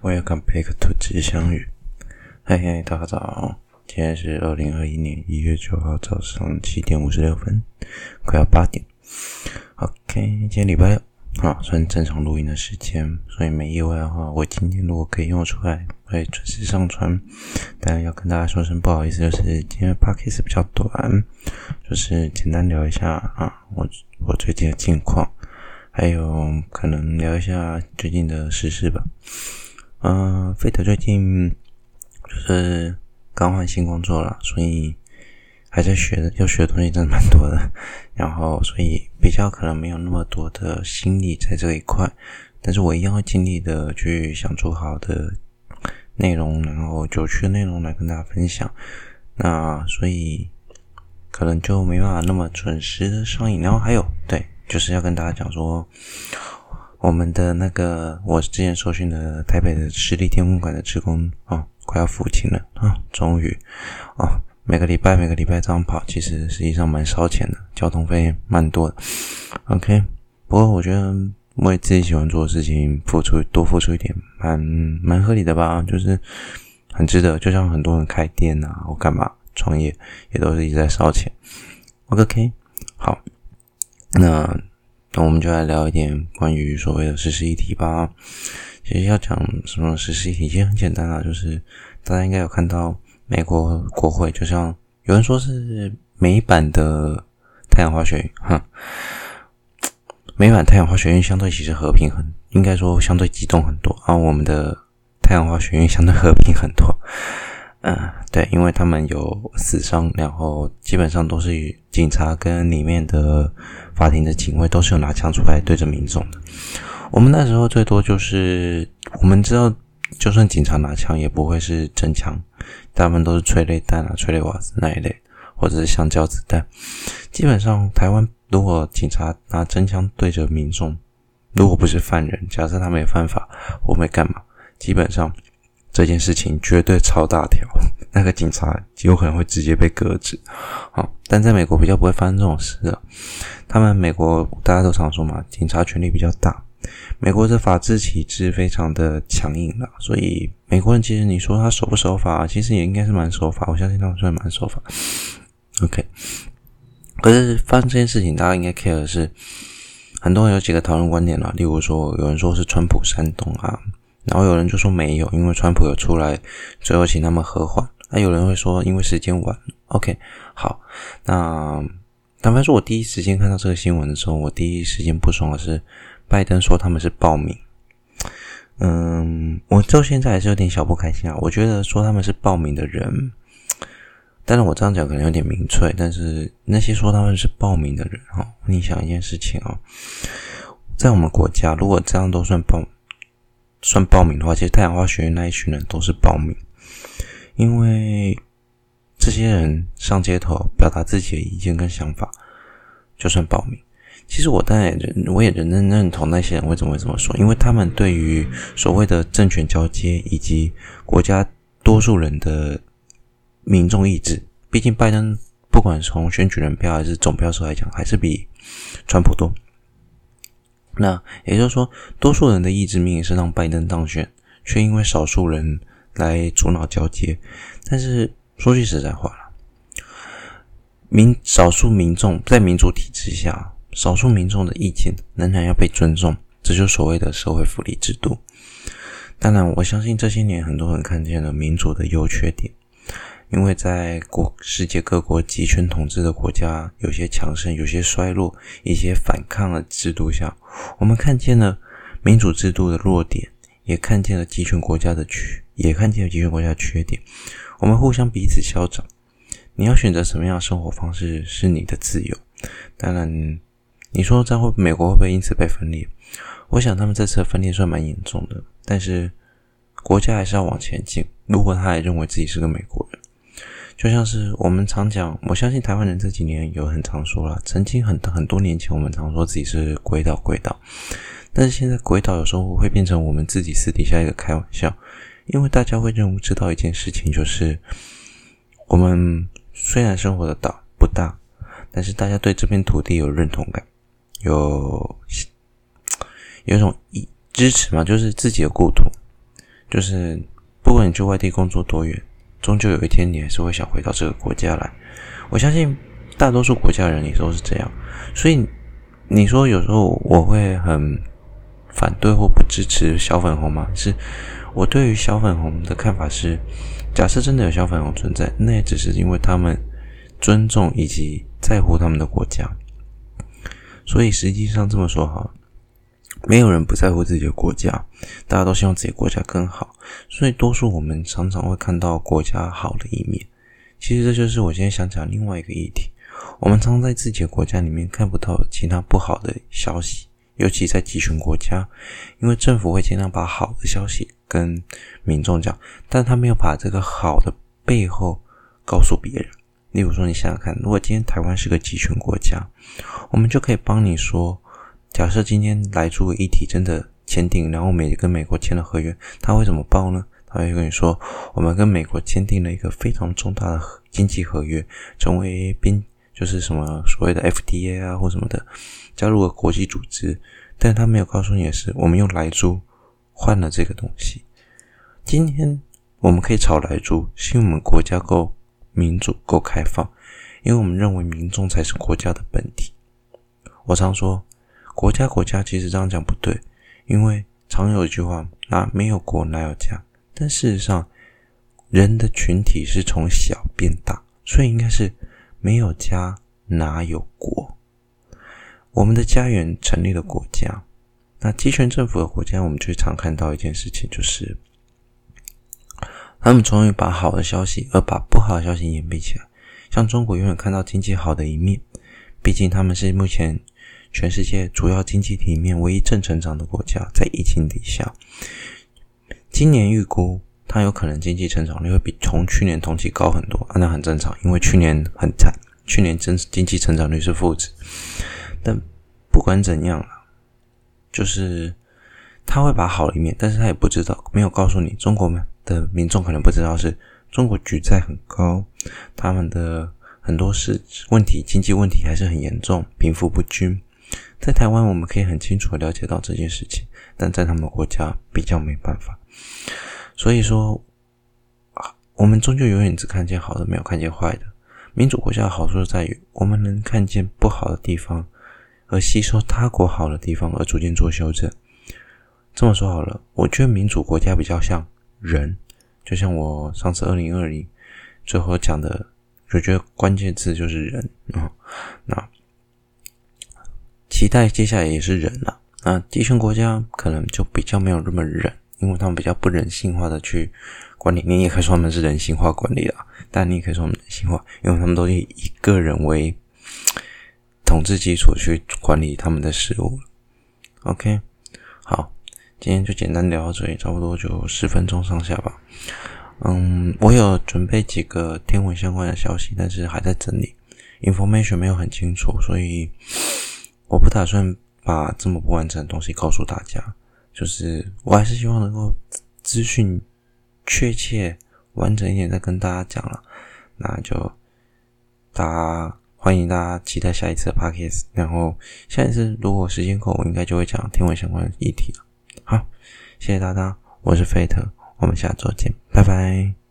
Welcome back to 吉祥语。嘿嘿，大家早，今天是二零二一年一月九号早上七点五十六分，快要八点。OK，今天礼拜六，啊，算正常录音的时间，所以没意外的话，我今天如果可以用出来，会准时上传。但要跟大家说声不好意思，就是今天的 Podcast 比较短，就是简单聊一下啊，我我最近的近况，还有可能聊一下最近的时事吧。嗯，费德最近就是刚换新工作了，所以还在学的，要学的东西真的蛮多的。然后，所以比较可能没有那么多的心力在这一块，但是我一样会尽力的去想出好的内容，然后有趣的内容来跟大家分享。那所以可能就没办法那么准时的上映。然后还有，对，就是要跟大家讲说。我们的那个，我之前受训的台北的市立天文馆的职工哦，快要复勤了啊、终于哦，每个礼拜每个礼拜这样跑，其实实际上蛮烧钱的，交通费蛮多的。OK，不过我觉得为自己喜欢做的事情付出多付出一点，蛮蛮合理的吧，就是很值得。就像很多人开店啊，或干嘛创业，也都是一直在烧钱。OK，好，那。那我们就来聊一点关于所谓的时事议题吧。其实要讲什么时事议题，其实很简单啦，就是大家应该有看到美国国会，就像有人说是美版的太阳花学运，哈，美版太阳花学运相对其实和平很，应该说相对激动很多，而我们的太阳花学运相对和平很多。嗯，对，因为他们有死伤，然后基本上都是与警察跟里面的法庭的警卫都是有拿枪出来对着民众的。我们那时候最多就是我们知道，就算警察拿枪也不会是真枪，大部分都是催泪弹啊、催泪瓦斯那一类，或者是橡胶子弹。基本上台湾如果警察拿真枪对着民众，如果不是犯人，假设他没犯法，我没干嘛，基本上。这件事情绝对超大条，那个警察有可能会直接被革职。好，但在美国比较不会发生这种事的。他们美国大家都常说嘛，警察权力比较大。美国的法治体制非常的强硬啦，所以美国人其实你说他守不守法，其实也应该是蛮守法。我相信他们算蛮守法。OK，可是发生这件事情，大家应该 care 的是，很多人有几个讨论观点啦，例如说，有人说是川普煽动啊。然后有人就说没有，因为川普有出来，最后请他们和缓。那有人会说，因为时间晚。OK，好。那坦白说，我第一时间看到这个新闻的时候，我第一时间不爽的是拜登说他们是暴民。嗯，我到现在还是有点小不开心啊。我觉得说他们是暴民的人，但是我这样讲可能有点民粹，但是那些说他们是暴民的人，哈，你想一件事情啊，在我们国家，如果这样都算暴。算报名的话，其实太阳花学院那一群人都是报名，因为这些人上街头表达自己的意见跟想法，就算报名。其实我当然也我也认认认同那些人为什么会这么说，因为他们对于所谓的政权交接以及国家多数人的民众意志，毕竟拜登不管从选举人票还是总票数来讲，还是比川普多。那也就是说，多数人的意志命也是让拜登当选，却因为少数人来阻挠交接。但是说句实在话了，民少数民众在民主体制下，少数民众的意见仍然要被尊重，这就是所谓的社会福利制度。当然，我相信这些年很多人看见了民主的优缺点。因为在国世界各国集权统治的国家，有些强盛，有些衰落，一些反抗的制度下，我们看见了民主制度的弱点，也看见了集权国家的缺，也看见了集权国家的缺点。我们互相彼此消长。你要选择什么样的生活方式是你的自由。当然，你说这样会美国会不会因此被分裂？我想他们这次的分裂算蛮严重的，但是国家还是要往前进。如果他还认为自己是个美国人。就像是我们常讲，我相信台湾人这几年有很常说了，曾经很很多年前我们常说自己是鬼岛鬼岛，但是现在鬼岛有时候会变成我们自己私底下一个开玩笑，因为大家会认为知道一件事情，就是我们虽然生活的岛不大，但是大家对这片土地有认同感，有有一种支持嘛，就是自己的故土，就是不管你去外地工作多远，终究有一天你还是会想回到这个国家来。我相信大多数国家人也都是这样，所以你说有时候我会很反对或不支持小粉红吗？是我对于小粉红的看法是，假设真的有小粉红存在，那也只是因为他们尊重以及在乎他们的国家。所以实际上这么说哈。没有人不在乎自己的国家，大家都希望自己国家更好，所以多数我们常常会看到国家好的一面。其实这就是我今天想讲另外一个议题。我们常在自己的国家里面看不到其他不好的消息，尤其在集权国家，因为政府会尽量把好的消息跟民众讲，但他没有把这个好的背后告诉别人。例如说，你想想看，如果今天台湾是个集权国家，我们就可以帮你说。假设今天莱猪议题真的签订，然后美跟美国签了合约，他会怎么报呢？他会跟你说，我们跟美国签订了一个非常重大的经济合约，成为宾就是什么所谓的 FTA 啊或什么的，加入了国际组织。但他没有告诉你的是，我们用莱猪换了这个东西。今天我们可以炒莱猪，是因为我们国家够民主、够开放，因为我们认为民众才是国家的本体。我常说。国家国家其实这样讲不对，因为常有一句话，那没有国哪有家？但事实上，人的群体是从小变大，所以应该是没有家哪有国？我们的家园成立了国家，那集权政府的国家，我们最常看到一件事情，就是他们终于把好的消息，而把不好的消息掩蔽起来。像中国永远看到经济好的一面，毕竟他们是目前。全世界主要经济体里面唯一正成长的国家，在疫情底下，今年预估它有可能经济成长率会比从去年同期高很多，啊，那很正常，因为去年很惨，去年真经济成长率是负值。但不管怎样，就是他会把好的一面，但是他也不知道，没有告诉你，中国的民众可能不知道是中国举债很高，他们的很多事问题，经济问题还是很严重，贫富不均。在台湾，我们可以很清楚了解到这件事情，但在他们国家比较没办法。所以说，我们终究永远只看见好的，没有看见坏的。民主国家的好处在于，我们能看见不好的地方，而吸收他国好的地方，而逐渐做修正。这么说好了，我觉得民主国家比较像人，就像我上次二零二零最后讲的，我觉得关键字就是人啊，那。期待接下来也是人了，那集权国家可能就比较没有那么人，因为他们比较不人性化的去管理。你也可以说他们是人性化管理了，但你也可以说他们人性化，因为他们都以一个人为统治基础去管理他们的事务。OK，好，今天就简单聊到这里，差不多就十分钟上下吧。嗯，我有准备几个天文相关的消息，但是还在整理，information 没有很清楚，所以。我不打算把这么不完整的东西告诉大家，就是我还是希望能够资讯确切、完整一点再跟大家讲了。那就大家欢迎大家期待下一次的 podcast，然后下一次如果时间够，我应该就会讲天文相关的议题了。好，谢谢大家，我是费特，我们下周见，拜拜。